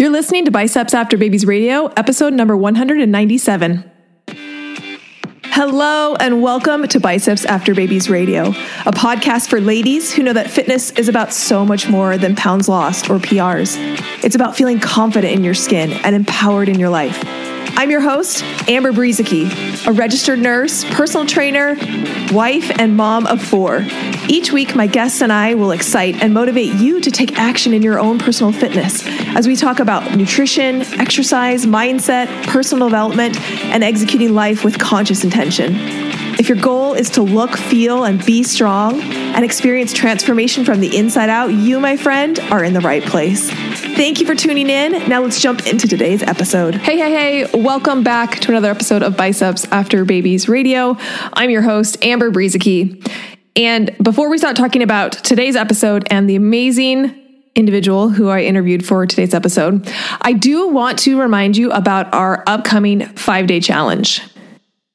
You're listening to Biceps After Babies Radio, episode number 197. Hello, and welcome to Biceps After Babies Radio, a podcast for ladies who know that fitness is about so much more than pounds lost or PRs. It's about feeling confident in your skin and empowered in your life. I'm your host, Amber Brueseke, a registered nurse, personal trainer, wife, and mom of four. Each week, my guests and I will excite and motivate you to take action in your own personal fitness as we talk about nutrition, exercise, mindset, personal development, and executing life with conscious intention. If your goal is to look, feel, and be strong and experience transformation from the inside out, you, my friend, are in the right place. Thank you for tuning in. Now let's jump into today's episode. Hey, hey, hey, welcome back to another episode of Biceps After Babies Radio. I'm your host, Amber Brueseke. And before we start talking about today's episode and the amazing individual who I interviewed for today's episode, I do want to remind you about our upcoming five day challenge.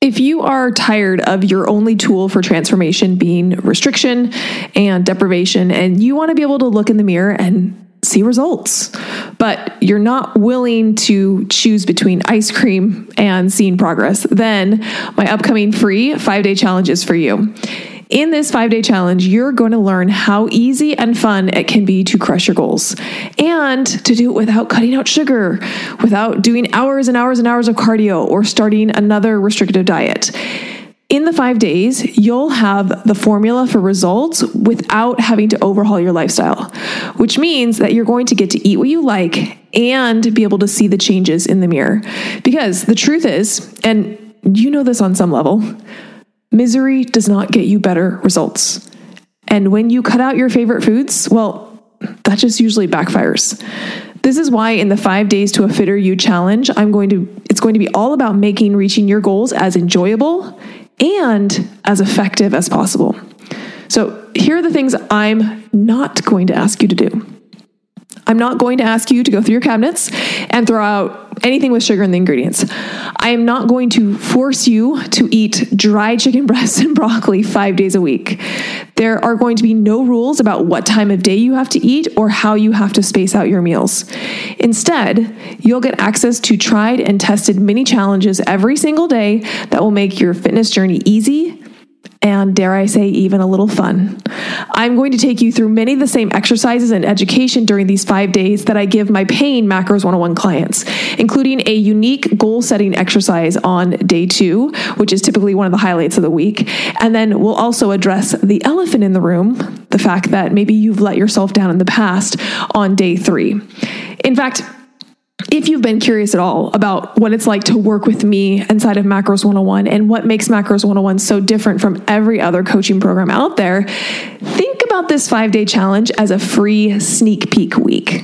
If you are tired of your only tool for transformation being restriction and deprivation, and you want to be able to look in the mirror and see results, but you're not willing to choose between ice cream and seeing progress, then my upcoming free five day challenge is for you. In this five day challenge, you're going to learn how easy and fun it can be to crush your goals and to do it without cutting out sugar, without doing hours and hours and hours of cardio or starting another restrictive diet. In the five days, you'll have the formula for results without having to overhaul your lifestyle, which means that you're going to get to eat what you like and be able to see the changes in the mirror. Because the truth is, and you know this on some level, Misery does not get you better results. And when you cut out your favorite foods, well, that just usually backfires. This is why in the 5 days to a fitter you challenge, I'm going to it's going to be all about making reaching your goals as enjoyable and as effective as possible. So, here are the things I'm not going to ask you to do. I'm not going to ask you to go through your cabinets and throw out anything with sugar in the ingredients. I am not going to force you to eat dry chicken breasts and broccoli five days a week. There are going to be no rules about what time of day you have to eat or how you have to space out your meals. Instead, you'll get access to tried and tested mini challenges every single day that will make your fitness journey easy and dare I say, even a little fun. I'm going to take you through many of the same exercises and education during these five days that I give my paying Macros 101 clients, including a unique goal setting exercise on day two, which is typically one of the highlights of the week. And then we'll also address the elephant in the room, the fact that maybe you've let yourself down in the past on day three. In fact, if you've been curious at all about what it's like to work with me inside of Macros 101 and what makes Macros 101 so different from every other coaching program out there, think about this five day challenge as a free sneak peek week.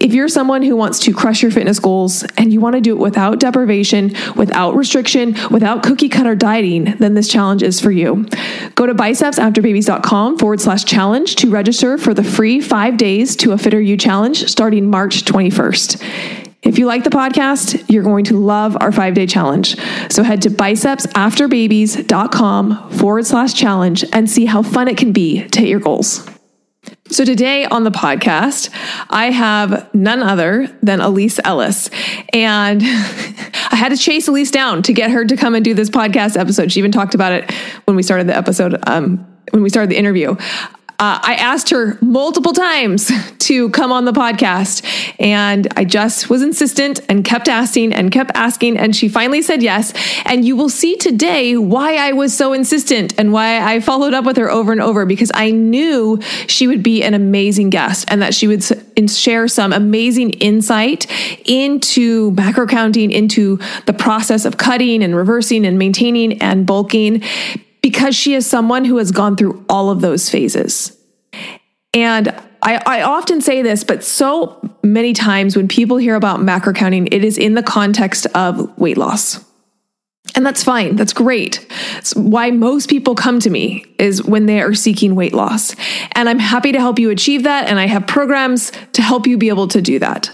If you're someone who wants to crush your fitness goals and you want to do it without deprivation, without restriction, without cookie cutter dieting, then this challenge is for you. Go to bicepsafterbabies.com forward slash challenge to register for the free five days to a fitter you challenge starting March 21st. If you like the podcast, you're going to love our five day challenge. So head to bicepsafterbabies.com forward slash challenge and see how fun it can be to hit your goals. So today on the podcast, I have none other than Elise Ellis. And I had to chase Elise down to get her to come and do this podcast episode. She even talked about it when we started the episode, um, when we started the interview. Uh, I asked her multiple times to come on the podcast, and I just was insistent and kept asking and kept asking, and she finally said yes. And you will see today why I was so insistent and why I followed up with her over and over because I knew she would be an amazing guest and that she would share some amazing insight into macro counting, into the process of cutting and reversing and maintaining and bulking because she is someone who has gone through all of those phases. And I, I, often say this, but so many times when people hear about macro counting, it is in the context of weight loss. And that's fine. That's great. It's why most people come to me is when they are seeking weight loss. And I'm happy to help you achieve that. And I have programs to help you be able to do that.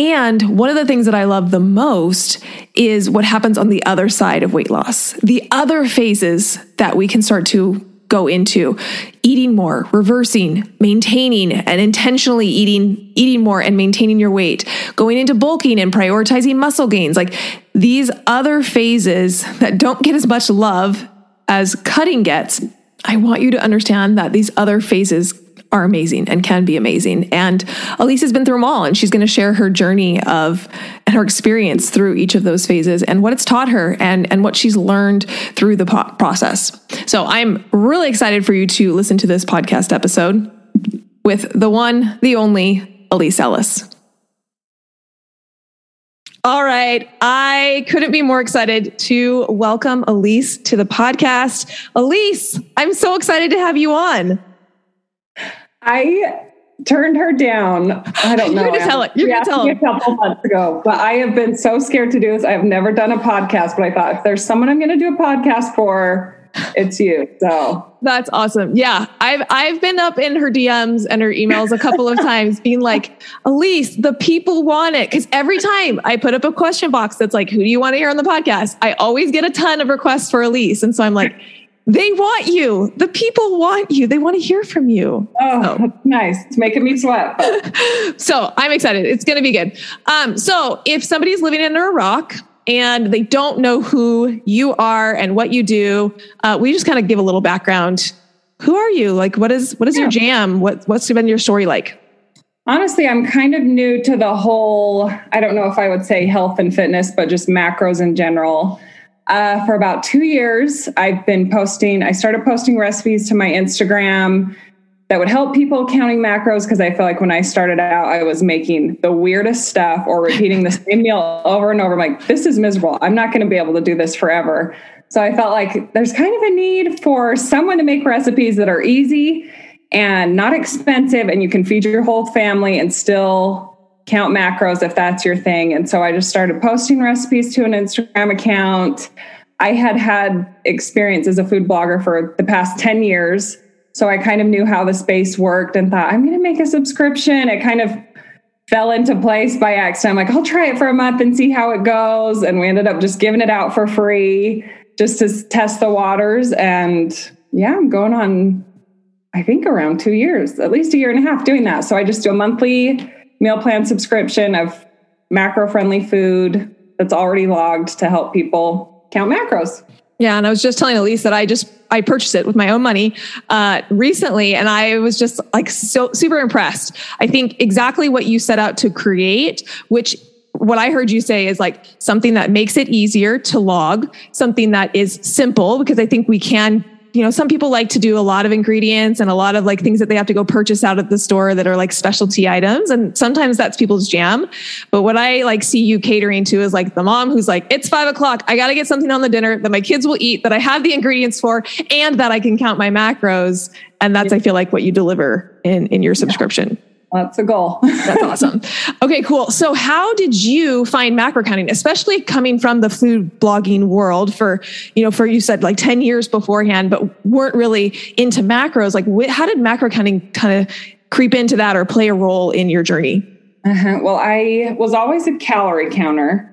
And one of the things that I love the most is what happens on the other side of weight loss, the other phases that we can start to go into eating more, reversing, maintaining and intentionally eating eating more and maintaining your weight, going into bulking and prioritizing muscle gains. Like these other phases that don't get as much love as cutting gets. I want you to understand that these other phases are amazing and can be amazing. And Elise has been through them all, and she's going to share her journey of and her experience through each of those phases and what it's taught her and, and what she's learned through the po- process. So I'm really excited for you to listen to this podcast episode with the one, the only Elise Ellis. All right. I couldn't be more excited to welcome Elise to the podcast. Elise, I'm so excited to have you on. I turned her down. I don't know. You're gonna tell it. You're gonna tell it. a couple months ago, but I have been so scared to do this. I've never done a podcast, but I thought if there's someone I'm going to do a podcast for, it's you. So that's awesome. Yeah, I've I've been up in her DMs and her emails a couple of times, being like, Elise, the people want it. Because every time I put up a question box that's like, who do you want to hear on the podcast? I always get a ton of requests for Elise, and so I'm like. They want you. The people want you. They want to hear from you. Oh, so. nice. It's making me sweat. so I'm excited. It's going to be good. Um, so if somebody's living under a rock and they don't know who you are and what you do, uh, we just kind of give a little background. Who are you? Like, what is what is yeah. your jam? What what's been your story like? Honestly, I'm kind of new to the whole. I don't know if I would say health and fitness, but just macros in general. Uh, for about two years, I've been posting, I started posting recipes to my Instagram that would help people counting macros because I feel like when I started out, I was making the weirdest stuff or repeating the same meal over and over. I'm like, this is miserable. I'm not going to be able to do this forever. So I felt like there's kind of a need for someone to make recipes that are easy and not expensive, and you can feed your whole family and still count macros if that's your thing. And so I just started posting recipes to an Instagram account. I had had experience as a food blogger for the past 10 years. So I kind of knew how the space worked and thought, I'm going to make a subscription. It kind of fell into place by accident. I'm like, I'll try it for a month and see how it goes. And we ended up just giving it out for free just to test the waters. And yeah, I'm going on, I think around two years, at least a year and a half doing that. So I just do a monthly meal plan subscription of macro friendly food that's already logged to help people count macros. Yeah, and I was just telling Elise that I just I purchased it with my own money uh, recently, and I was just like so super impressed. I think exactly what you set out to create, which what I heard you say is like something that makes it easier to log, something that is simple because I think we can you know, some people like to do a lot of ingredients and a lot of like things that they have to go purchase out of the store that are like specialty items. And sometimes that's people's jam. But what I like see you catering to is like the mom who's like, it's five o'clock. I got to get something on the dinner that my kids will eat, that I have the ingredients for, and that I can count my macros. And that's, I feel like, what you deliver in, in your subscription. Yeah. That's a goal. That's awesome. Okay, cool. So, how did you find macro counting, especially coming from the food blogging world for, you know, for you said like 10 years beforehand, but weren't really into macros? Like, wh- how did macro counting kind of creep into that or play a role in your journey? Uh-huh. Well, I was always a calorie counter.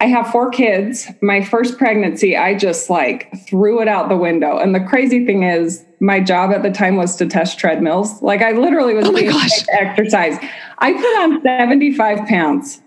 I have four kids. My first pregnancy, I just like threw it out the window. And the crazy thing is, my job at the time was to test treadmills. Like I literally was oh my gosh. exercise. I put on 75 pounds.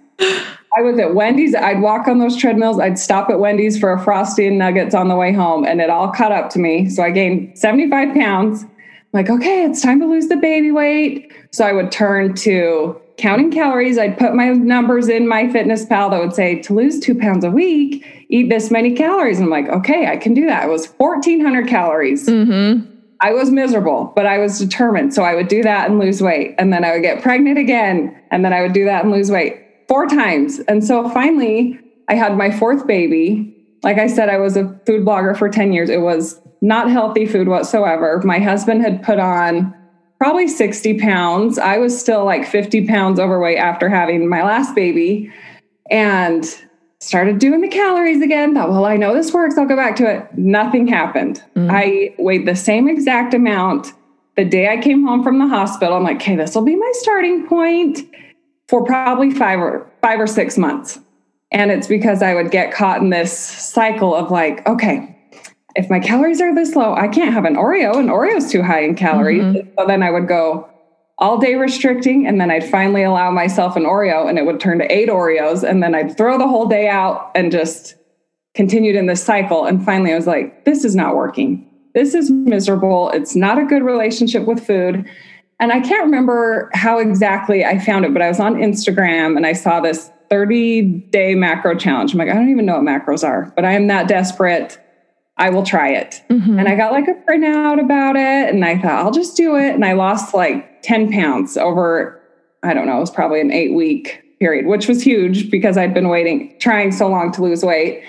I was at Wendy's. I'd walk on those treadmills. I'd stop at Wendy's for a frosty and nuggets on the way home, and it all caught up to me. So I gained 75 pounds. I'm like, okay, it's time to lose the baby weight. So I would turn to counting calories. I'd put my numbers in MyFitnessPal that would say to lose two pounds a week, eat this many calories. And I'm like, okay, I can do that. It was 1,400 calories. Mm-hmm. I was miserable, but I was determined. So I would do that and lose weight. And then I would get pregnant again. And then I would do that and lose weight four times. And so finally, I had my fourth baby. Like I said, I was a food blogger for 10 years. It was not healthy food whatsoever. My husband had put on probably 60 pounds. I was still like 50 pounds overweight after having my last baby and started doing the calories again. Thought, well, I know this works. I'll go back to it. Nothing happened. Mm. I weighed the same exact amount the day I came home from the hospital. I'm like, okay, this will be my starting point for probably five or five or six months. And it's because I would get caught in this cycle of like, okay, if my calories are this low, I can't have an Oreo, and Oreo's too high in calories. Mm-hmm. So then I would go all day restricting, and then I'd finally allow myself an Oreo, and it would turn to eight Oreos, and then I'd throw the whole day out and just continued in this cycle. And finally, I was like, this is not working. This is miserable. It's not a good relationship with food. And I can't remember how exactly I found it, but I was on Instagram and I saw this 30 day macro challenge. I'm like, I don't even know what macros are, but I am that desperate. I will try it. Mm-hmm. And I got like a printout about it and I thought, I'll just do it. And I lost like 10 pounds over, I don't know, it was probably an eight week period, which was huge because I'd been waiting, trying so long to lose weight.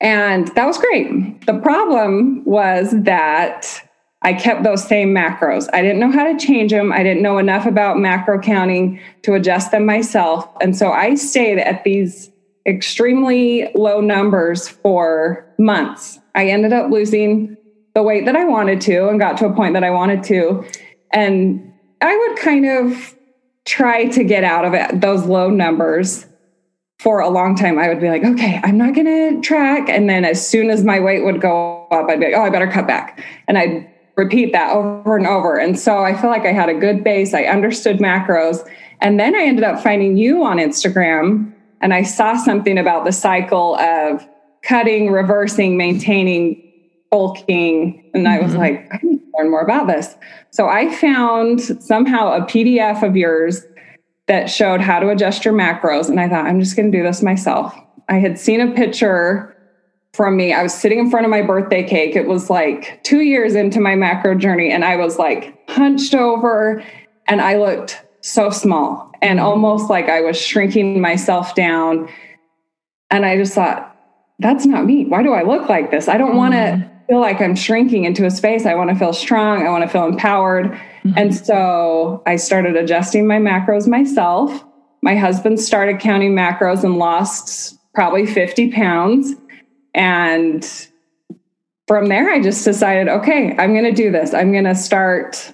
And that was great. The problem was that I kept those same macros. I didn't know how to change them. I didn't know enough about macro counting to adjust them myself. And so I stayed at these extremely low numbers for months. I ended up losing the weight that I wanted to and got to a point that I wanted to. And I would kind of try to get out of it, those low numbers for a long time, I would be like, okay, I'm not going to track. And then as soon as my weight would go up, I'd be like, oh, I better cut back. And I'd repeat that over and over. And so I feel like I had a good base. I understood macros. And then I ended up finding you on Instagram and I saw something about the cycle of cutting, reversing, maintaining, bulking. And I was mm-hmm. like, I need to learn more about this. So I found somehow a PDF of yours that showed how to adjust your macros. And I thought, I'm just going to do this myself. I had seen a picture from me. I was sitting in front of my birthday cake. It was like two years into my macro journey, and I was like hunched over and I looked so small and almost like I was shrinking myself down. And I just thought, that's not me. Why do I look like this? I don't want to feel like I'm shrinking into a space. I want to feel strong. I want to feel empowered. Mm-hmm. And so I started adjusting my macros myself. My husband started counting macros and lost probably 50 pounds. And from there, I just decided, okay, I'm going to do this. I'm going to start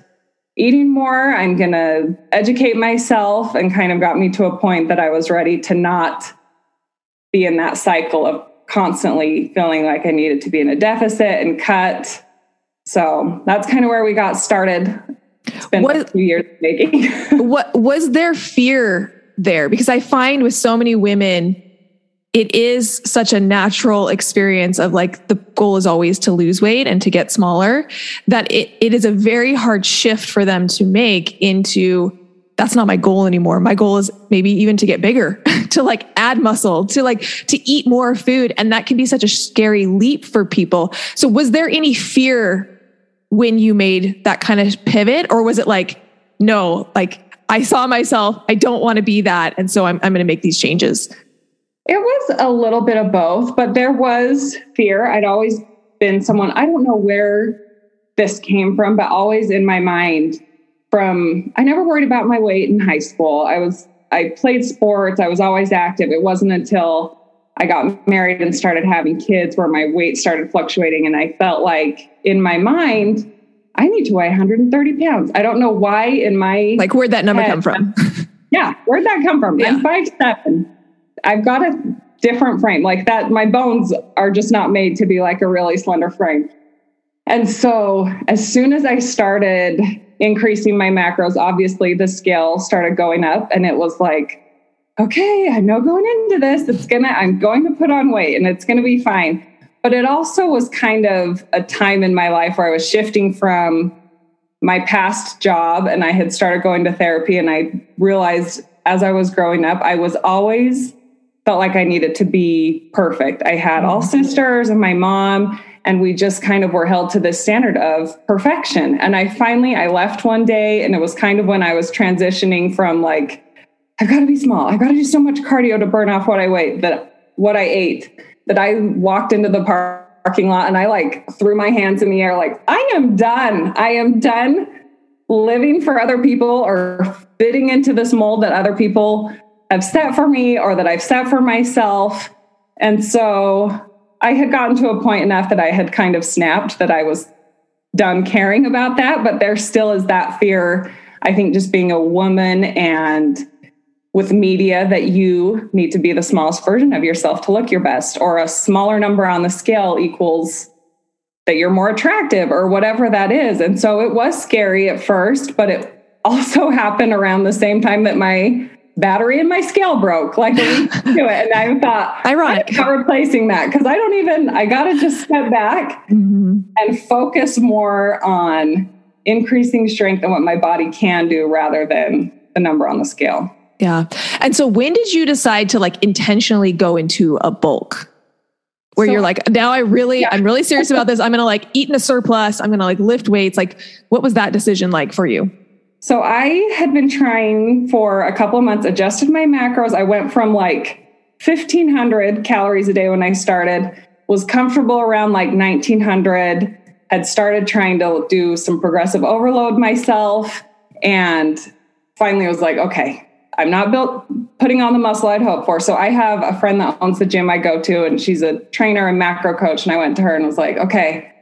eating more. I'm going to educate myself and kind of got me to a point that I was ready to not be in that cycle of constantly feeling like I needed to be in a deficit and cut. So that's kind of where we got started. It's been what, few years making. what was there fear there? Because I find with so many women, it is such a natural experience of like the goal is always to lose weight and to get smaller that it, it is a very hard shift for them to make into that's not my goal anymore. My goal is maybe even to get bigger, to like add muscle, to like to eat more food. And that can be such a scary leap for people. So was there any fear when you made that kind of pivot? Or was it like, no, like I saw myself, I don't want to be that. And so I'm, I'm going to make these changes? It was a little bit of both, but there was fear. I'd always been someone, I don't know where this came from, but always in my mind from, I never worried about my weight in high school. I was, I played sports. I was always active. It wasn't until I got married and started having kids where my weight started fluctuating. And I felt like in my mind, I need to weigh 130 pounds. I don't know why in my like where'd that number head, come from? yeah, where'd that come from? Yeah. I'm five seven. I've got a different frame like that. My bones are just not made to be like a really slender frame. And so as soon as I started increasing my macros, obviously the scale started going up and it was like, okay, I know going into this, it's gonna, I'm going to put on weight and it's gonna be fine. But it also was kind of a time in my life where I was shifting from my past job and I had started going to therapy and I realized as I was growing up, I was always felt like I needed to be perfect. I had all mm-hmm. sisters and my mom and we just kind of were held to this standard of perfection. And I finally I left one day and it was kind of when I was transitioning from like I've got to be small. I've got to do so much cardio to burn off what I weigh that what I ate that I walked into the parking lot and I like threw my hands in the air like I am done. I am done living for other people or fitting into this mold that other people have set for me or that I've set for myself. And so I had gotten to a point enough that I had kind of snapped that I was done caring about that, but there still is that fear. I think just being a woman and with media that you need to be the smallest version of yourself to look your best, or a smaller number on the scale equals that you're more attractive or whatever that is. And so it was scary at first, but it also happened around the same time that my battery in my scale broke like a week to it. And I thought, ironic, I'm not replacing that because I don't even, I got to just step back mm-hmm. and focus more on increasing strength and what my body can do rather than the number on the scale. Yeah. And so when did you decide to like intentionally go into a bulk? Where so, you're like, now I really, yeah. I'm really serious about this. I'm going to like eat in a surplus. I'm going to like lift weights. Like, what was that decision like for you? So I had been trying for a couple of months, adjusted my macros. I went from like 1500 calories a day when I started, was comfortable around like 1900, had started trying to do some progressive overload myself, and finally was like, okay, I'm not built putting on the muscle I'd hoped for. So I have a friend that owns the gym I go to, and she's a trainer and macro coach. And I went to her and was like, okay,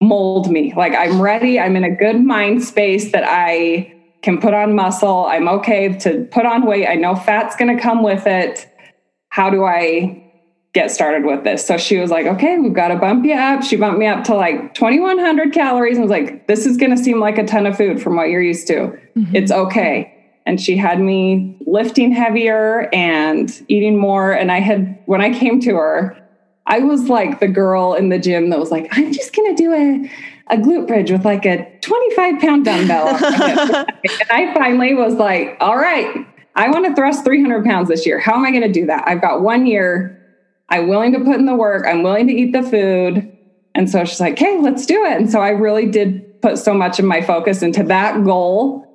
mold me. Like I'm ready. I'm in a good mind space that I can put on muscle. I'm okay to put on weight. I know fat's going to come with it. How do I get started with this? So she was like, okay, we've got to bump you up. She bumped me up to like 2100 calories and was like, this is going to seem like a ton of food from what you're used to. Mm-hmm. It's okay. And she had me lifting heavier and eating more. And I had, when I came to her, I was like the girl in the gym that was like, I'm just going to do a, a glute bridge with like a 25 pound dumbbell. and I finally was like, all right, I want to thrust 300 pounds this year. How am I going to do that? I've got one year. I'm willing to put in the work. I'm willing to eat the food. And so she's like, okay, let's do it. And so I really did put so much of my focus into that goal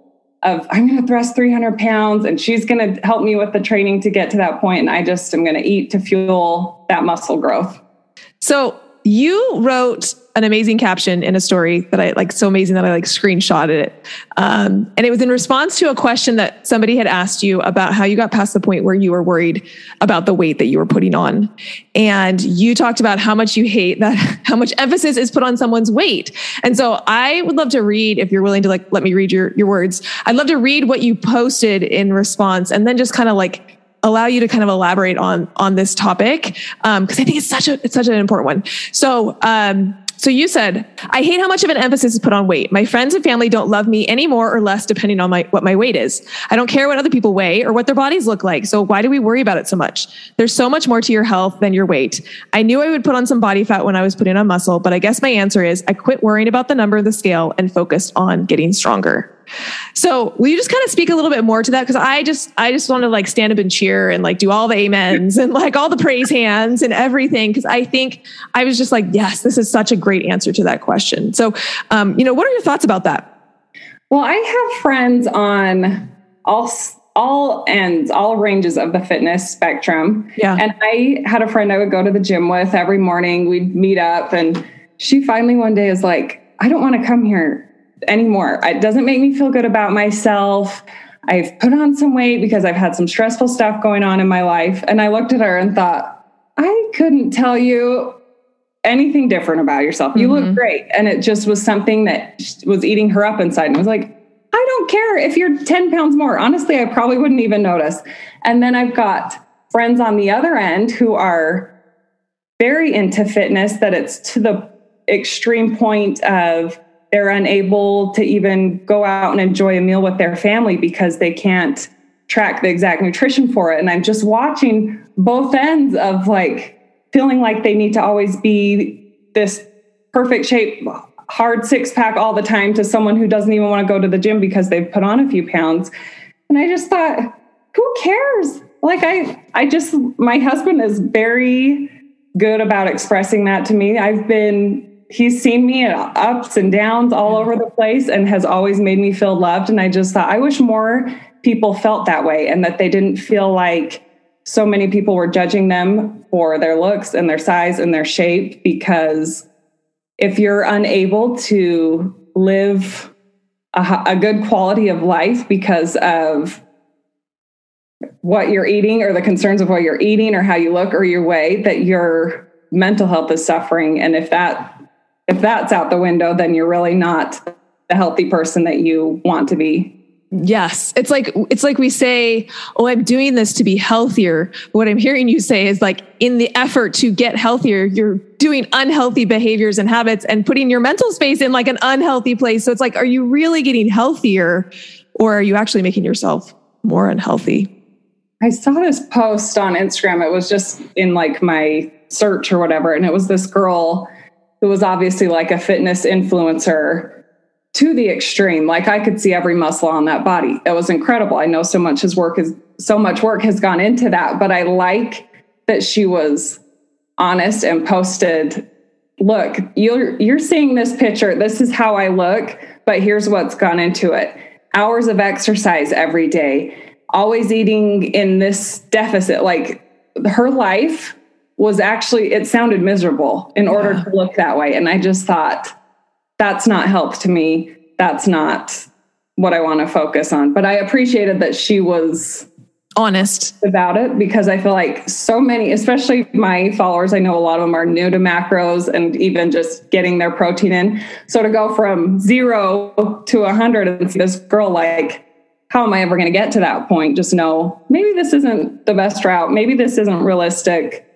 of I'm going to thrust 300 pounds and she's going to help me with the training to get to that point. And I just am going to eat to fuel that muscle growth. So you wrote an amazing caption in a story that I like so amazing that I like screenshotted it. Um, and it was in response to a question that somebody had asked you about how you got past the point where you were worried about the weight that you were putting on. And you talked about how much you hate that, how much emphasis is put on someone's weight. And so I would love to read, if you're willing to like, let me read your, your words. I'd love to read what you posted in response and then just kind of like allow you to kind of elaborate on on this topic because um, I think it's such a it's such an important one. So. Um, so you said, I hate how much of an emphasis is put on weight. My friends and family don't love me any more or less depending on my what my weight is. I don't care what other people weigh or what their bodies look like. So why do we worry about it so much? There's so much more to your health than your weight. I knew I would put on some body fat when I was putting on muscle, but I guess my answer is I quit worrying about the number of the scale and focused on getting stronger. So will you just kind of speak a little bit more to that? Because I just I just want to like stand up and cheer and like do all the amens and like all the praise hands and everything. Because I think I was just like, yes, this is such a great answer to that question. So um, you know, what are your thoughts about that? Well, I have friends on all all ends, all ranges of the fitness spectrum. Yeah. And I had a friend I would go to the gym with every morning. We'd meet up and she finally one day is like, I don't want to come here anymore. It doesn't make me feel good about myself. I've put on some weight because I've had some stressful stuff going on in my life. And I looked at her and thought, I couldn't tell you anything different about yourself. You mm-hmm. look great. And it just was something that was eating her up inside and was like, I don't care if you're 10 pounds more. Honestly, I probably wouldn't even notice. And then I've got friends on the other end who are very into fitness that it's to the extreme point of they're unable to even go out and enjoy a meal with their family because they can't track the exact nutrition for it. And I'm just watching both ends of like feeling like they need to always be this perfect shape, hard six pack all the time to someone who doesn't even want to go to the gym because they've put on a few pounds. And I just thought, who cares? Like I I just my husband is very good about expressing that to me. I've been he's seen me at ups and downs all over the place and has always made me feel loved. And I just thought, I wish more people felt that way and that they didn't feel like so many people were judging them for their looks and their size and their shape. Because if you're unable to live a, a good quality of life because of what you're eating or the concerns of what you're eating or how you look or your way, that your mental health is suffering. And if that if that's out the window, then you're really not the healthy person that you want to be. Yes. It's like it's like we say, "Oh, I'm doing this to be healthier." What I'm hearing you say is like in the effort to get healthier, you're doing unhealthy behaviors and habits and putting your mental space in like an unhealthy place. So it's like are you really getting healthier or are you actually making yourself more unhealthy? I saw this post on Instagram. It was just in like my search or whatever and it was this girl who was obviously like a fitness influencer to the extreme. Like I could see every muscle on that body. It was incredible. I know so much his work is so much work has gone into that, but I like that she was honest and posted, look, you're you're seeing this picture. This is how I look, but here's what's gone into it. Hours of exercise every day, always eating in this deficit. Like her life was actually it sounded miserable in order yeah. to look that way. And I just thought, that's not help to me. That's not what I want to focus on. But I appreciated that she was honest about it because I feel like so many, especially my followers, I know a lot of them are new to macros and even just getting their protein in. So to go from zero to a hundred and see this girl like, how am I ever going to get to that point? Just know maybe this isn't the best route. Maybe this isn't realistic.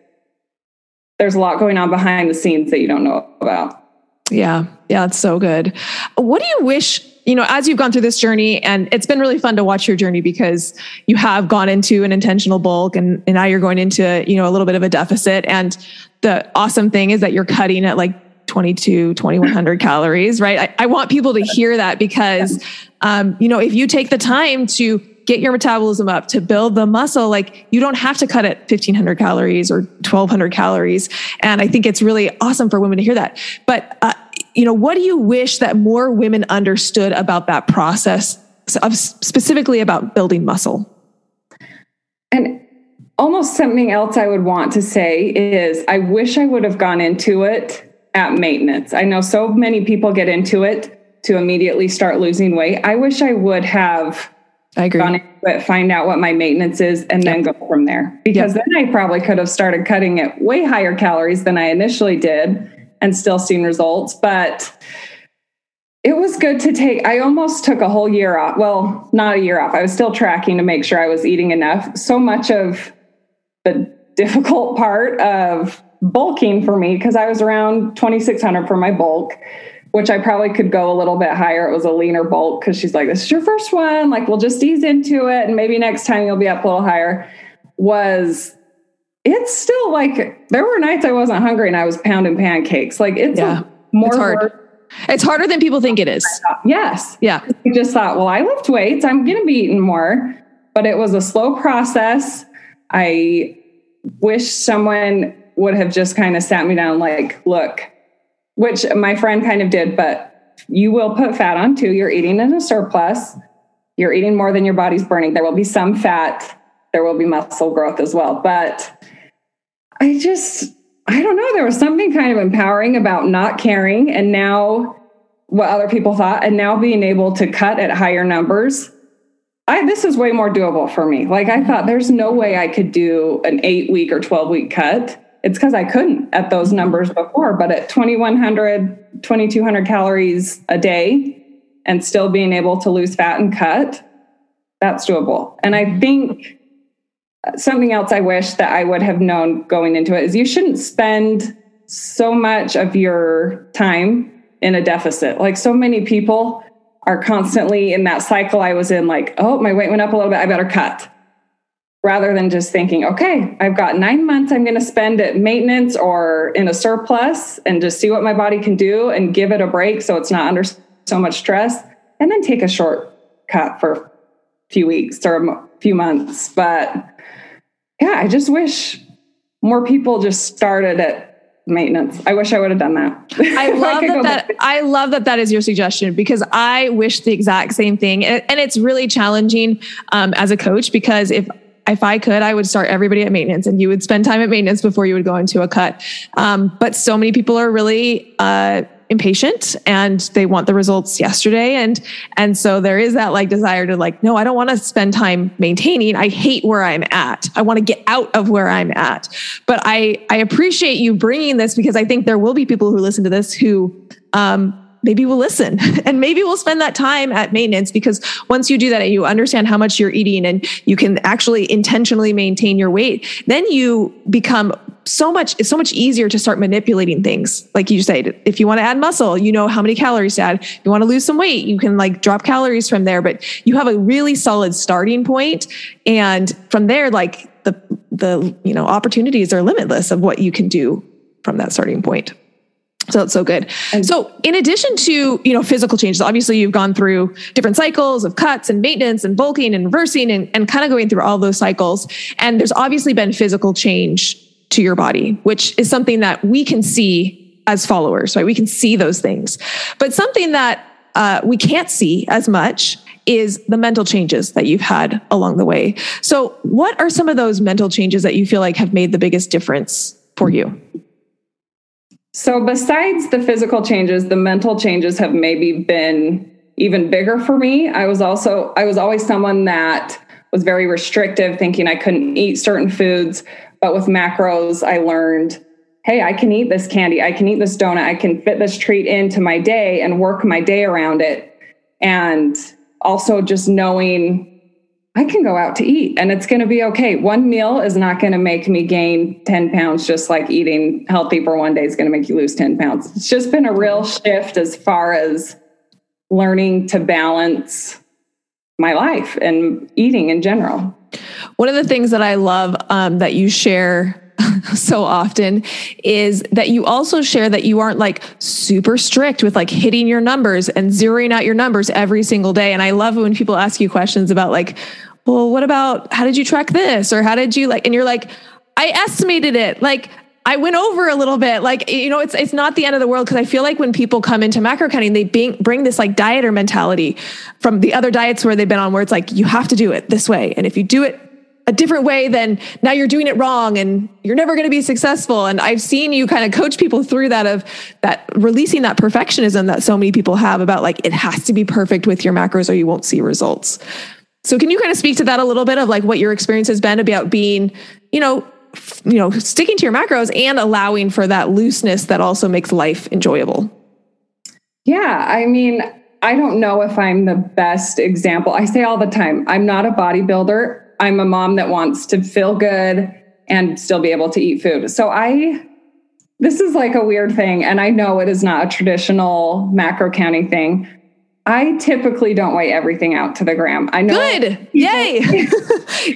There's a lot going on behind the scenes that you don't know about. Yeah. Yeah. It's so good. What do you wish, you know, as you've gone through this journey and it's been really fun to watch your journey because you have gone into an intentional bulk and, and now you're going into, you know, a little bit of a deficit. And the awesome thing is that you're cutting at like 22, 2100 calories, right? I, I, want people to hear that because, um, you know, if you take the time to get your metabolism up to build the muscle like you don't have to cut at 1500 calories or 1200 calories. And i think it's really awesome for women to hear that. But uh, you know what do you wish that more women understood about that process of specifically about building muscle? And almost something else i would want to say is i wish i would have gone into it at maintenance. I know so many people get into it to immediately start losing weight. I wish i would have I agree. Gone into it, find out what my maintenance is, and yep. then go from there. Because yep. then I probably could have started cutting at way higher calories than I initially did and still seen results. But it was good to take, I almost took a whole year off. Well, not a year off. I was still tracking to make sure I was eating enough. So much of the difficult part of bulking for me, because I was around 2,600 for my bulk which I probably could go a little bit higher. It was a leaner bulk because she's like, this is your first one. Like, we'll just ease into it. And maybe next time you'll be up a little higher. Was it's still like there were nights I wasn't hungry and I was pounding pancakes. Like, it's yeah, more it's hard. Work. It's harder than people think it is. Yes. Yeah. I just thought, well, I lift weights. I'm going to be eating more. But it was a slow process. I wish someone would have just kind of sat me down, like, look, which my friend kind of did, but you will put fat on too. You're eating in a surplus. You're eating more than your body's burning. There will be some fat. There will be muscle growth as well. But I just, I don't know. There was something kind of empowering about not caring and now what other people thought and now being able to cut at higher numbers. I, this is way more doable for me. Like I thought there's no way I could do an eight week or 12 week cut it's because I couldn't at those mm-hmm. numbers before, but at 2100, 2200 calories a day and still being able to lose fat and cut, that's doable. And I mm-hmm. think uh, something else I wish that I would have known going into it is you shouldn't spend so much of your time in a deficit. Like so many people are constantly in that cycle I was in, like, oh, my weight went up a little bit, I better cut rather than just thinking, okay, I've got nine months I'm going to spend at maintenance or in a surplus and just see what my body can do and give it a break so it's not under so much stress, and then take a short cut for a few weeks or a few months. But yeah, I just wish more people just started at maintenance. I wish I would have done that. I love I that, that I love that that is your suggestion because I wish the exact same thing. And, and it's really challenging um, as a coach because if if I could, I would start everybody at maintenance and you would spend time at maintenance before you would go into a cut. Um, but so many people are really, uh, impatient and they want the results yesterday. And and so there is that like desire to like no I don't want to spend time maintaining. I hate where I'm at. I want to get out of where I'm at. But I I appreciate you bringing this because I think there will be people who listen to this who um maybe we'll listen and maybe we'll spend that time at maintenance because once you do that and you understand how much you're eating and you can actually intentionally maintain your weight, then you become so much it's so much easier to start manipulating things. Like you said if you want to add muscle you know how many calories to add. You want to lose some weight you can like drop calories from there but you have a really solid starting point and from there like the the you know opportunities are limitless of what you can do from that starting point so it's so good. So in addition to, you know, physical changes, obviously you've gone through different cycles of cuts and maintenance and bulking and reversing and, and kind of going through all those cycles. And there's obviously been physical change to your body, which is something that we can see as followers, right? We can see those things. But something that uh, we can't see as much is the mental changes that you've had along the way. So what are some of those mental changes that you feel like have made the biggest difference for you? So, besides the physical changes, the mental changes have maybe been even bigger for me. I was also, I was always someone that was very restrictive, thinking I couldn't eat certain foods. But with macros, I learned hey, I can eat this candy, I can eat this donut, I can fit this treat into my day and work my day around it. And also just knowing I can go out to eat and it's going to be okay. One meal is not going to make me gain 10 pounds, just like eating healthy for one day is going to make you lose 10 pounds. It's just been a real shift as far as learning to balance my life and eating in general. One of the things that I love um, that you share so often is that you also share that you aren't like super strict with like hitting your numbers and zeroing out your numbers every single day. And I love when people ask you questions about like, well, what about how did you track this? Or how did you like, and you're like, I estimated it. Like, I went over a little bit. Like, you know, it's it's not the end of the world because I feel like when people come into macro counting, they bring, bring this like dieter mentality from the other diets where they've been on, where it's like you have to do it this way, and if you do it a different way, then now you're doing it wrong, and you're never going to be successful. And I've seen you kind of coach people through that of that releasing that perfectionism that so many people have about like it has to be perfect with your macros or you won't see results. So can you kind of speak to that a little bit of like what your experience has been about being, you know, you know, sticking to your macros and allowing for that looseness that also makes life enjoyable? Yeah, I mean, I don't know if I'm the best example. I say all the time, I'm not a bodybuilder. I'm a mom that wants to feel good and still be able to eat food. So I this is like a weird thing and I know it is not a traditional macro counting thing, I typically don't weigh everything out to the gram. I know. Good. Yay.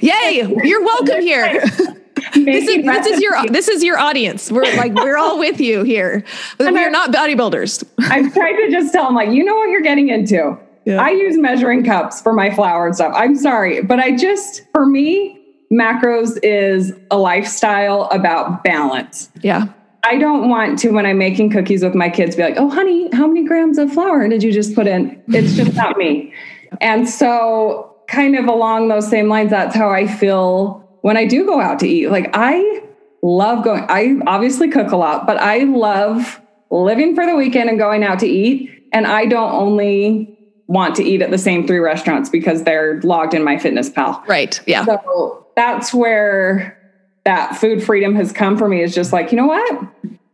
Yay. You're welcome here. this is, this is your this is your audience. We're like we're all with you here. We're not bodybuilders. I've tried to just tell them like you know what you're getting into. Yeah. I use measuring cups for my flour and stuff. I'm sorry, but I just for me macros is a lifestyle about balance. Yeah. I don't want to, when I'm making cookies with my kids, be like, oh, honey, how many grams of flour did you just put in? It's just not me. And so, kind of along those same lines, that's how I feel when I do go out to eat. Like, I love going, I obviously cook a lot, but I love living for the weekend and going out to eat. And I don't only want to eat at the same three restaurants because they're logged in MyFitnessPal. Right. Yeah. So, that's where that food freedom has come for me is just like, you know what?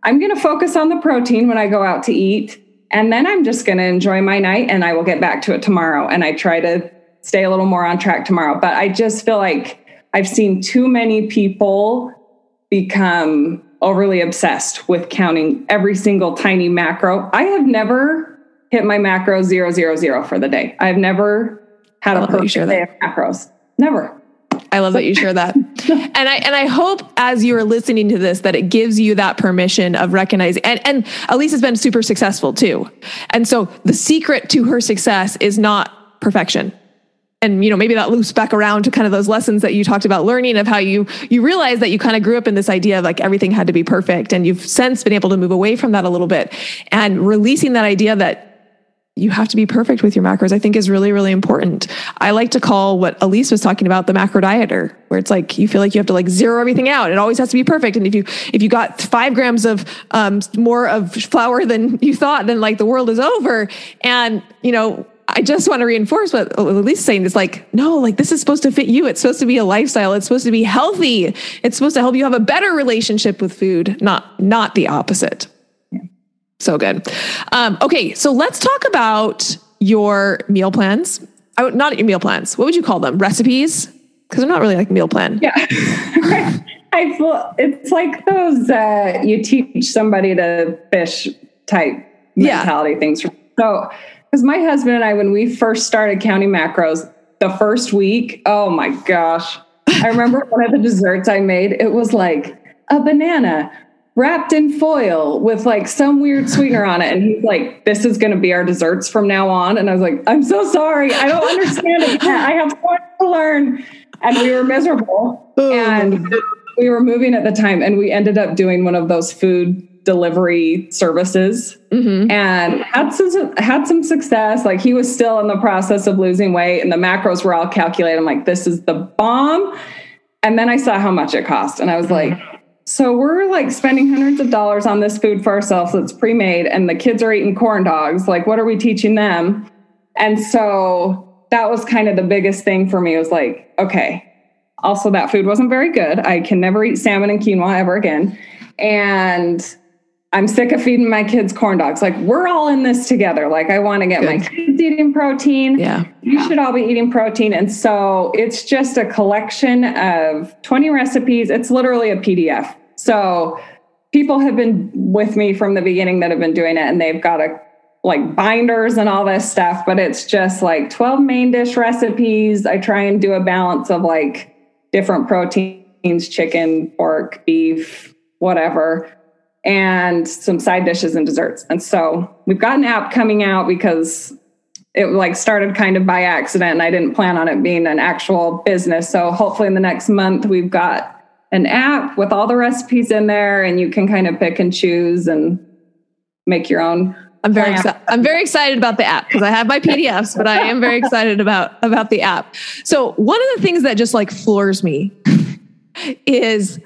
I'm going to focus on the protein when I go out to eat. And then I'm just going to enjoy my night and I will get back to it tomorrow. And I try to stay a little more on track tomorrow. But I just feel like I've seen too many people become overly obsessed with counting every single tiny macro. I have never hit my macro zero, zero, zero for the day. I've never had a perfect day of macros. Never. I love that you share that. and I and I hope as you are listening to this that it gives you that permission of recognizing and and Elise has been super successful too. And so the secret to her success is not perfection. And you know maybe that loops back around to kind of those lessons that you talked about learning of how you you realize that you kind of grew up in this idea of like everything had to be perfect and you've since been able to move away from that a little bit and releasing that idea that you have to be perfect with your macros, I think is really, really important. I like to call what Elise was talking about the macro dieter, where it's like you feel like you have to like zero everything out. It always has to be perfect. And if you if you got five grams of um, more of flour than you thought, then like the world is over. And you know, I just want to reinforce what Elise is saying. It's like, no, like this is supposed to fit you. It's supposed to be a lifestyle. It's supposed to be healthy. It's supposed to help you have a better relationship with food, not not the opposite. So good. Um, okay, so let's talk about your meal plans. Oh, not your meal plans. What would you call them? Recipes? Because they're not really like meal plan. Yeah. I feel it's like those uh, you teach somebody to fish type mentality yeah. things. So, because my husband and I, when we first started counting macros, the first week, oh my gosh, I remember one of the desserts I made. It was like a banana wrapped in foil with like some weird sweetener on it. And he's like, this is going to be our desserts from now on. And I was like, I'm so sorry. I don't understand it. I have so much to learn. And we were miserable. And we were moving at the time and we ended up doing one of those food delivery services mm-hmm. and had some had some success like he was still in the process of losing weight and the macros were all calculated i'm like this is the bomb and then i saw how much it cost and i was like so we're like spending hundreds of dollars on this food for ourselves that's pre-made and the kids are eating corn dogs. Like what are we teaching them? And so that was kind of the biggest thing for me it was like, okay. Also that food wasn't very good. I can never eat salmon and quinoa ever again. And I'm sick of feeding my kids corn dogs. Like we're all in this together. Like I want to get Good. my kids eating protein. Yeah. You should all be eating protein. And so it's just a collection of 20 recipes. It's literally a PDF. So people have been with me from the beginning that have been doing it and they've got a like binders and all this stuff, but it's just like 12 main dish recipes. I try and do a balance of like different proteins, chicken, pork, beef, whatever, and some side dishes and desserts. And so we've got an app coming out because it like started kind of by accident and I didn't plan on it being an actual business. So hopefully in the next month we've got an app with all the recipes in there and you can kind of pick and choose and make your own I'm very excited. I'm very excited about the app because I have my PDFs, but I am very excited about about the app. So one of the things that just like floors me is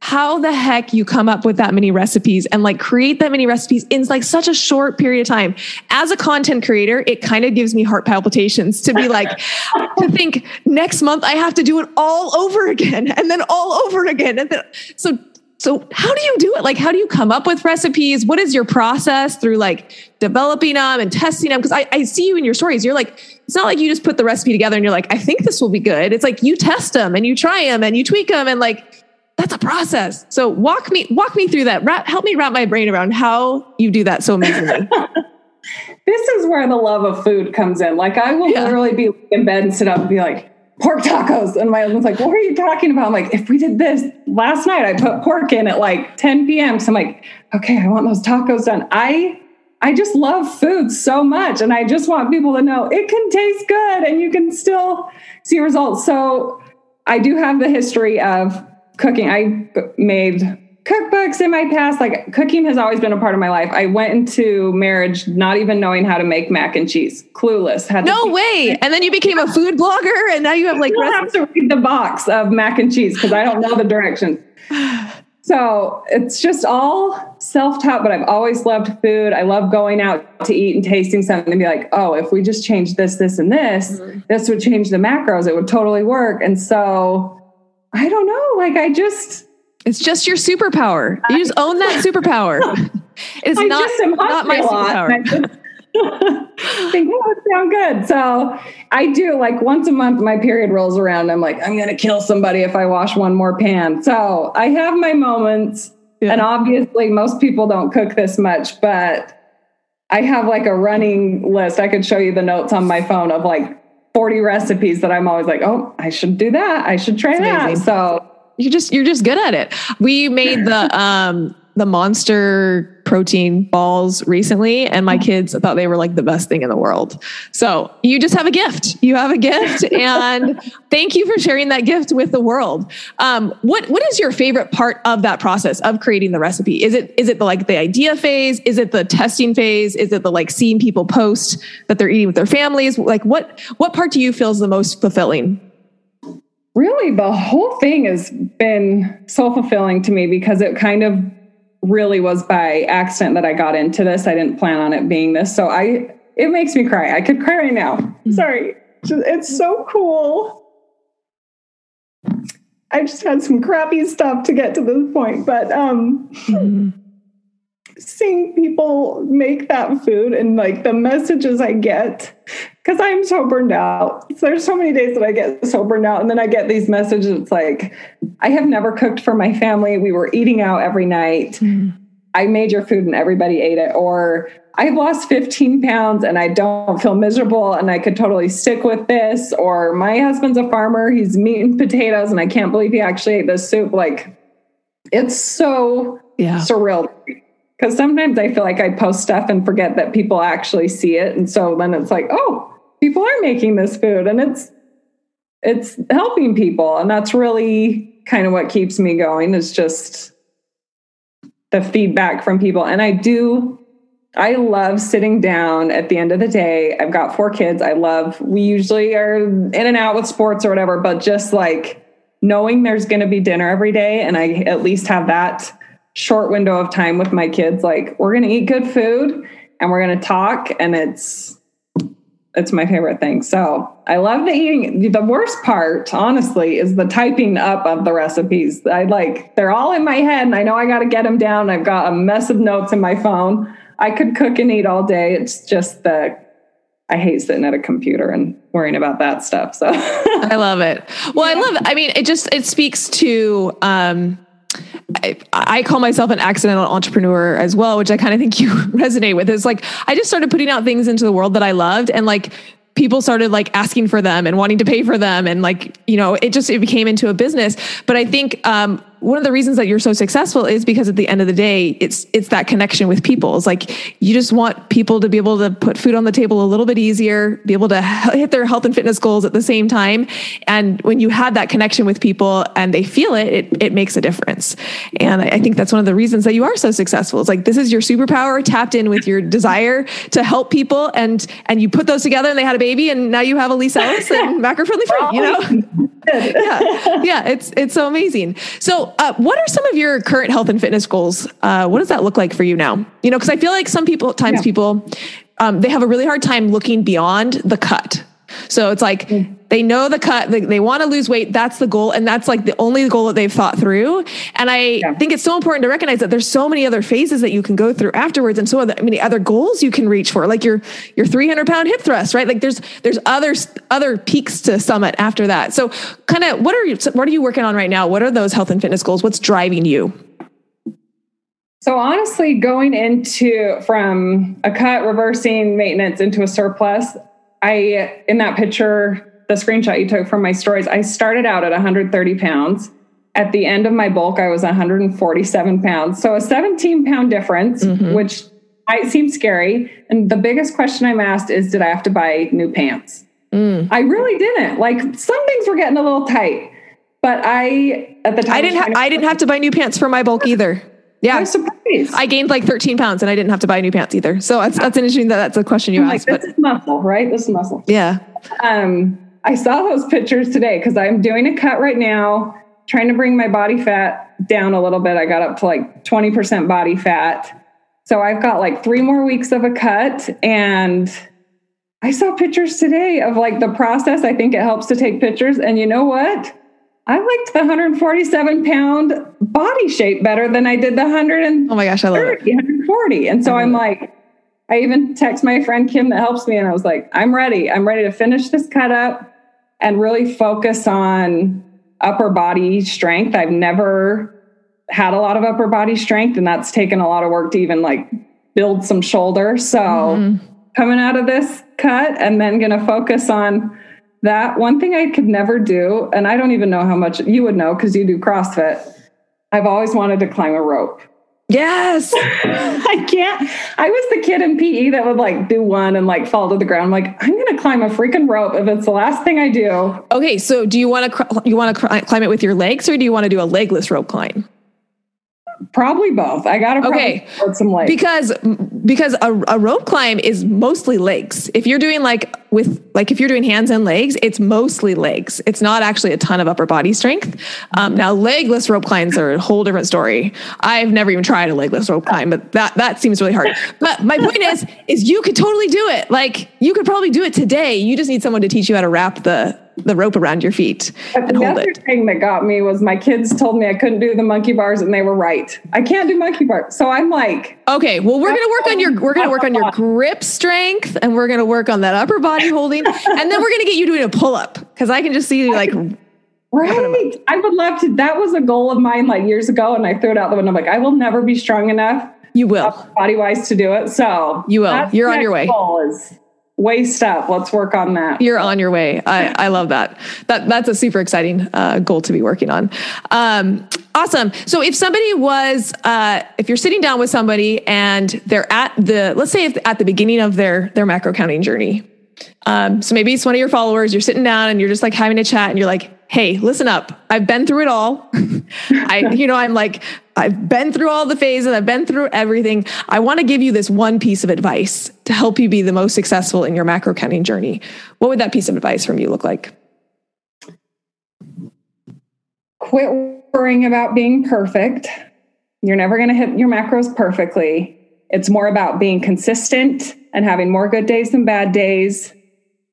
how the heck you come up with that many recipes and like create that many recipes in like such a short period of time. As a content creator, it kind of gives me heart palpitations to be like, to think next month I have to do it all over again and then all over again. And then, so so how do you do it? Like, how do you come up with recipes? What is your process through like developing them and testing them? Because I, I see you in your stories. You're like, it's not like you just put the recipe together and you're like, I think this will be good. It's like you test them and you try them and you tweak them and like that's a process. So walk me walk me through that. Wrap, help me wrap my brain around how you do that so amazingly. this is where the love of food comes in. Like I will yeah. literally be in bed and sit up and be like, pork tacos. And my husband's like, what are you talking about? I'm like, if we did this last night, I put pork in at like 10 p.m. So I'm like, okay, I want those tacos done. I I just love food so much. And I just want people to know it can taste good and you can still see results. So I do have the history of cooking. I made cookbooks in my past. Like cooking has always been a part of my life. I went into marriage not even knowing how to make mac and cheese, clueless. Had no way. And then you became a food blogger, and now you have like. I have to read the box of mac and cheese because I don't know the directions. So it's just all self taught, but I've always loved food. I love going out to eat and tasting something and be like, oh, if we just change this, this, and this, mm-hmm. this would change the macros. It would totally work. And so I don't know. Like I just it's just your superpower. You just own that superpower. It's I not, not my superpower. I think oh, that would sound good. So I do like once a month my period rolls around. I'm like, I'm gonna kill somebody if I wash one more pan. So I have my moments. Yeah. And obviously most people don't cook this much, but I have like a running list. I could show you the notes on my phone of like 40 recipes that I'm always like, oh, I should do that. I should try that. So you just you're just good at it. We made the um the monster protein balls recently and my kids thought they were like the best thing in the world. So you just have a gift. You have a gift and thank you for sharing that gift with the world. Um, what, what is your favorite part of that process of creating the recipe? Is it, is it the, like the idea phase? Is it the testing phase? Is it the like seeing people post that they're eating with their families? Like what, what part do you feel is the most fulfilling? Really, the whole thing has been so fulfilling to me because it kind of really was by accident that I got into this. I didn't plan on it being this. So I it makes me cry. I could cry right now. Mm-hmm. Sorry. It's so cool. I just had some crappy stuff to get to this point, but um mm-hmm. seeing people make that food and like the messages I get because I'm so burned out. So there's so many days that I get so burned out, and then I get these messages. It's like, I have never cooked for my family. We were eating out every night. Mm-hmm. I made your food and everybody ate it. Or I've lost 15 pounds and I don't feel miserable and I could totally stick with this. Or my husband's a farmer. He's meat and potatoes and I can't believe he actually ate this soup. Like, it's so yeah. surreal because sometimes I feel like I post stuff and forget that people actually see it. And so then it's like, oh, people are making this food and it's it's helping people. And that's really kind of what keeps me going is just the feedback from people. And I do I love sitting down at the end of the day. I've got four kids. I love, we usually are in and out with sports or whatever, but just like knowing there's going to be dinner every day and I at least have that short window of time with my kids like we're going to eat good food and we're going to talk and it's it's my favorite thing. So i love the eating. The worst part honestly is the typing up of the recipes. I like they're all in my head and i know i got to get them down. I've got a mess of notes in my phone. I could cook and eat all day. It's just the I hate sitting at a computer and worrying about that stuff. So. I love it. Well, I love, I mean, it just, it speaks to, um, I, call myself an accidental entrepreneur as well, which I kind of think you resonate with. Is like I just started putting out things into the world that I loved, and like people started like asking for them and wanting to pay for them, and like you know, it just it became into a business. But I think um, one of the reasons that you're so successful is because at the end of the day, it's it's that connection with people. It's like you just want people to be able to put food on the table a little bit easier, be able to hit their health and fitness goals at the same time. And when you have that connection with people and they feel it, it, it makes a difference. And I think that's one of the reasons that you are so successful. It's like this is your superpower tapped in with your desire to help people, and and you put those together, and they had a baby, and now you have Elise Ellis and macro friendly food. You know, yeah, yeah, it's it's so amazing. So, uh, what are some of your current health and fitness goals? Uh, what does that look like for you now? You know, because I feel like some people, times yeah. people, um, they have a really hard time looking beyond the cut. So it's like they know the cut, they, they want to lose weight. That's the goal. And that's like the only goal that they've thought through. And I yeah. think it's so important to recognize that there's so many other phases that you can go through afterwards. And so many other goals you can reach for, like your, your 300 pound hip thrust, right? Like there's, there's other, other peaks to summit after that. So kind of what are you, what are you working on right now? What are those health and fitness goals? What's driving you? So honestly, going into from a cut, reversing maintenance into a surplus, I, in that picture, the screenshot you took from my stories, I started out at 130 pounds. At the end of my bulk, I was 147 pounds. So a 17 pound difference, mm-hmm. which might seem scary. And the biggest question I'm asked is Did I have to buy new pants? Mm. I really didn't. Like some things were getting a little tight. But I at the time I didn't ha- I didn't have to buy new pants for my bulk either. Yeah. Surprised. I gained like 13 pounds and I didn't have to buy new pants either. So that's, that's interesting that that's a question you I'm asked. Like, this but, is muscle, right? This is muscle. Yeah. Um, I saw those pictures today because I'm doing a cut right now, trying to bring my body fat down a little bit. I got up to like 20% body fat. So I've got like three more weeks of a cut and I saw pictures today of like the process. I think it helps to take pictures. And you know what? I liked the 147 pound body shape better than I did the 100 and oh my gosh, I love it. 140. And so I'm like, I even text my friend Kim that helps me, and I was like, I'm ready. I'm ready to finish this cut up and really focus on upper body strength. I've never had a lot of upper body strength, and that's taken a lot of work to even like build some shoulder. So mm-hmm. coming out of this cut and then gonna focus on that one thing I could never do, and I don't even know how much you would know because you do CrossFit. I've always wanted to climb a rope. Yes. I can't. I was the kid in PE that would like do one and like fall to the ground. I'm like, I'm going to climb a freaking rope if it's the last thing I do. Okay. So do you want to, you want to climb it with your legs or do you want to do a legless rope climb? Probably both. I gotta okay some legs because because a, a rope climb is mostly legs. If you're doing like with like if you're doing hands and legs, it's mostly legs. It's not actually a ton of upper body strength. Um, now legless rope climbs are a whole different story. I've never even tried a legless rope climb, but that that seems really hard. But my point is is you could totally do it. Like you could probably do it today. You just need someone to teach you how to wrap the the rope around your feet but and the hold other it. thing that got me was my kids told me I couldn't do the monkey bars, and they were right. I can't do monkey bars, so I'm like, Okay, well we're gonna work on your we're gonna work on your grip strength and we're gonna work on that upper body holding and then we're gonna get you doing a pull up because I can just see you like right. I would love to. That was a goal of mine like years ago, and I threw it out the window. I'm like, I will never be strong enough you will. body wise to do it. So You will. You're on your way. Goal is waist up. Let's work on that. You're on your way. I, I love that. That that's a super exciting uh, goal to be working on. Um, awesome. So if somebody was, uh, if you're sitting down with somebody and they're at the, let's say if at the beginning of their their macro counting journey. Um, so maybe it's one of your followers. You're sitting down and you're just like having a chat, and you're like, "Hey, listen up. I've been through it all. I, you know, I'm like, I've been through all the phases. I've been through everything. I want to give you this one piece of advice to help you be the most successful in your macro counting journey. What would that piece of advice from you look like? Quit worrying about being perfect. You're never going to hit your macros perfectly. It's more about being consistent and having more good days than bad days.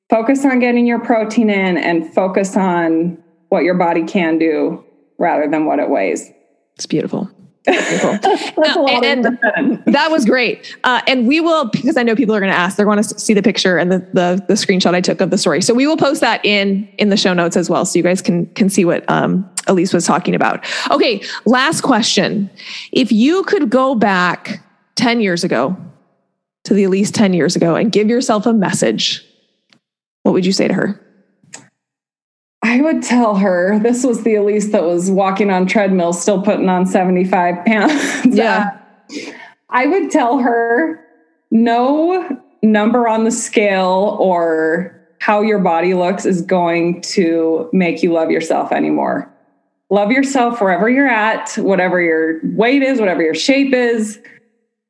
Focus on getting your protein in and focus on what your body can do rather than what it weighs. It's beautiful. Beautiful. That's a lot and that was great. Uh, and we will, because I know people are going to ask, they're going to see the picture and the, the, the screenshot I took of the story. So we will post that in, in the show notes as well. So you guys can, can see what, um, Elise was talking about. Okay. Last question. If you could go back 10 years ago to the Elise 10 years ago and give yourself a message, what would you say to her? I would tell her this was the Elise that was walking on treadmills, still putting on 75 pounds. Yeah. Uh, I would tell her no number on the scale or how your body looks is going to make you love yourself anymore. Love yourself wherever you're at, whatever your weight is, whatever your shape is.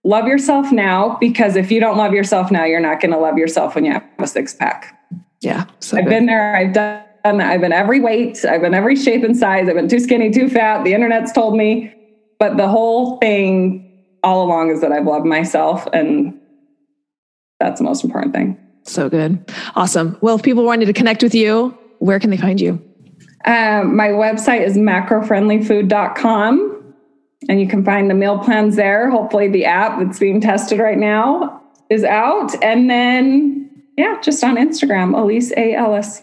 Love yourself now because if you don't love yourself now, you're not going to love yourself when you have a six pack. Yeah. So I've good. been there. I've done that. I've been every weight. I've been every shape and size. I've been too skinny, too fat. The internet's told me. But the whole thing all along is that I've loved myself. And that's the most important thing. so good. Awesome. Well, if people wanted to connect with you, where can they find you? Um, my website is macrofriendlyfood.com. And you can find the meal plans there. Hopefully, the app that's being tested right now is out. And then, yeah, just on Instagram, Elise A. Ellis.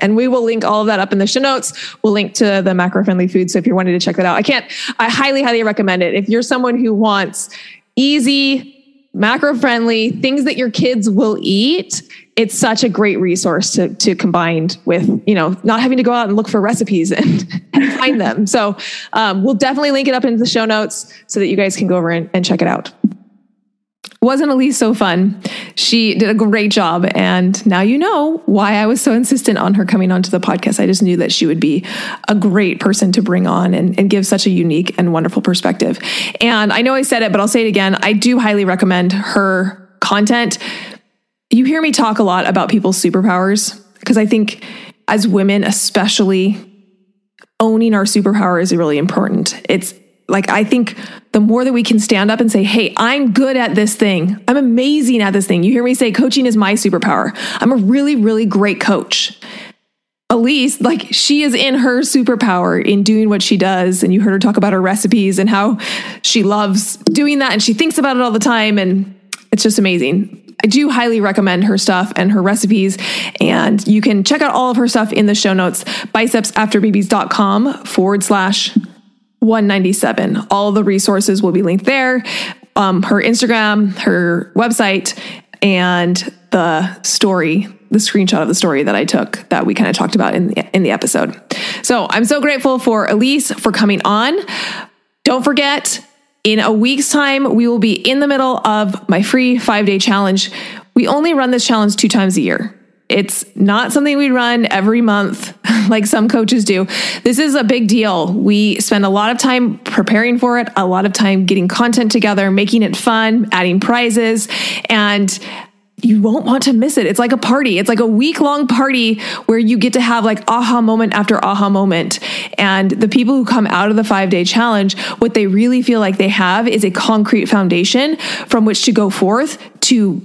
And we will link all of that up in the show notes. We'll link to the macro friendly food. So if you're wanting to check that out, I can't, I highly, highly recommend it. If you're someone who wants easy, macro friendly things that your kids will eat, it's such a great resource to, to combine with, you know, not having to go out and look for recipes and, and find them. So um, we'll definitely link it up into the show notes so that you guys can go over and, and check it out. Wasn't Elise so fun? She did a great job. And now you know why I was so insistent on her coming onto the podcast. I just knew that she would be a great person to bring on and, and give such a unique and wonderful perspective. And I know I said it, but I'll say it again. I do highly recommend her content. You hear me talk a lot about people's superpowers because I think as women, especially, owning our superpower is really important. It's like I think the more that we can stand up and say, "Hey, I'm good at this thing. I'm amazing at this thing." You hear me say coaching is my superpower. I'm a really really great coach. Elise, like she is in her superpower in doing what she does and you heard her talk about her recipes and how she loves doing that and she thinks about it all the time and it's just amazing. I do highly recommend her stuff and her recipes. And you can check out all of her stuff in the show notes, bicepsafterbabies.com forward slash 197. All the resources will be linked there. Um, her Instagram, her website, and the story, the screenshot of the story that I took that we kind of talked about in the, in the episode. So I'm so grateful for Elise for coming on. Don't forget, in a week's time, we will be in the middle of my free five day challenge. We only run this challenge two times a year. It's not something we run every month like some coaches do. This is a big deal. We spend a lot of time preparing for it, a lot of time getting content together, making it fun, adding prizes, and you won't want to miss it. It's like a party. It's like a week long party where you get to have like aha moment after aha moment. And the people who come out of the five day challenge, what they really feel like they have is a concrete foundation from which to go forth to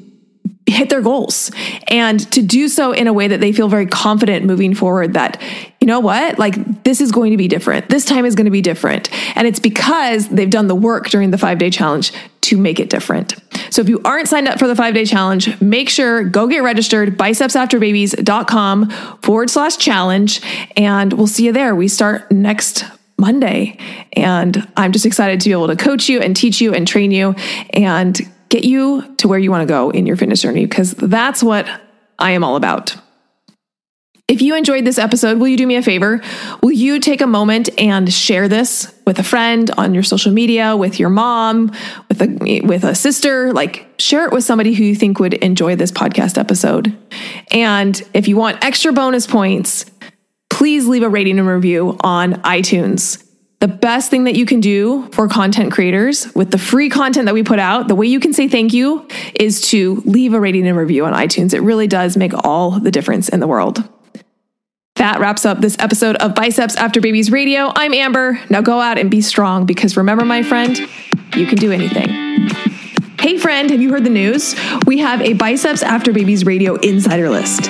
hit their goals. And to do so in a way that they feel very confident moving forward that you know what? Like this is going to be different. This time is going to be different. And it's because they've done the work during the 5 day challenge to make it different. So if you aren't signed up for the 5 day challenge make sure go get registered bicepsafterbabies.com forward slash challenge and we'll see you there. We start next Monday. And I'm just excited to be able to coach you and teach you and train you and get you to where you want to go in your fitness journey because that's what I am all about. If you enjoyed this episode, will you do me a favor? Will you take a moment and share this with a friend on your social media, with your mom, with a with a sister? Like share it with somebody who you think would enjoy this podcast episode. And if you want extra bonus points, please leave a rating and review on iTunes. The best thing that you can do for content creators with the free content that we put out, the way you can say thank you is to leave a rating and review on iTunes. It really does make all the difference in the world. That wraps up this episode of Biceps After Babies Radio. I'm Amber. Now go out and be strong because remember, my friend, you can do anything. Hey, friend, have you heard the news? We have a Biceps After Babies Radio insider list.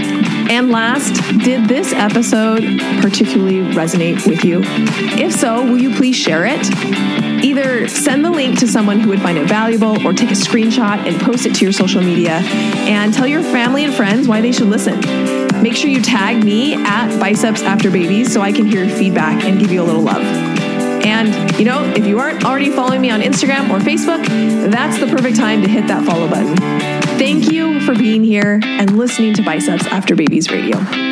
And last, did this episode particularly resonate with you? If so, will you please share it? Either send the link to someone who would find it valuable or take a screenshot and post it to your social media and tell your family and friends why they should listen. Make sure you tag me at Biceps After Babies so I can hear your feedback and give you a little love. And, you know, if you aren't already following me on Instagram or Facebook, that's the perfect time to hit that follow button. Thank you for being here and listening to Biceps After Babies Radio.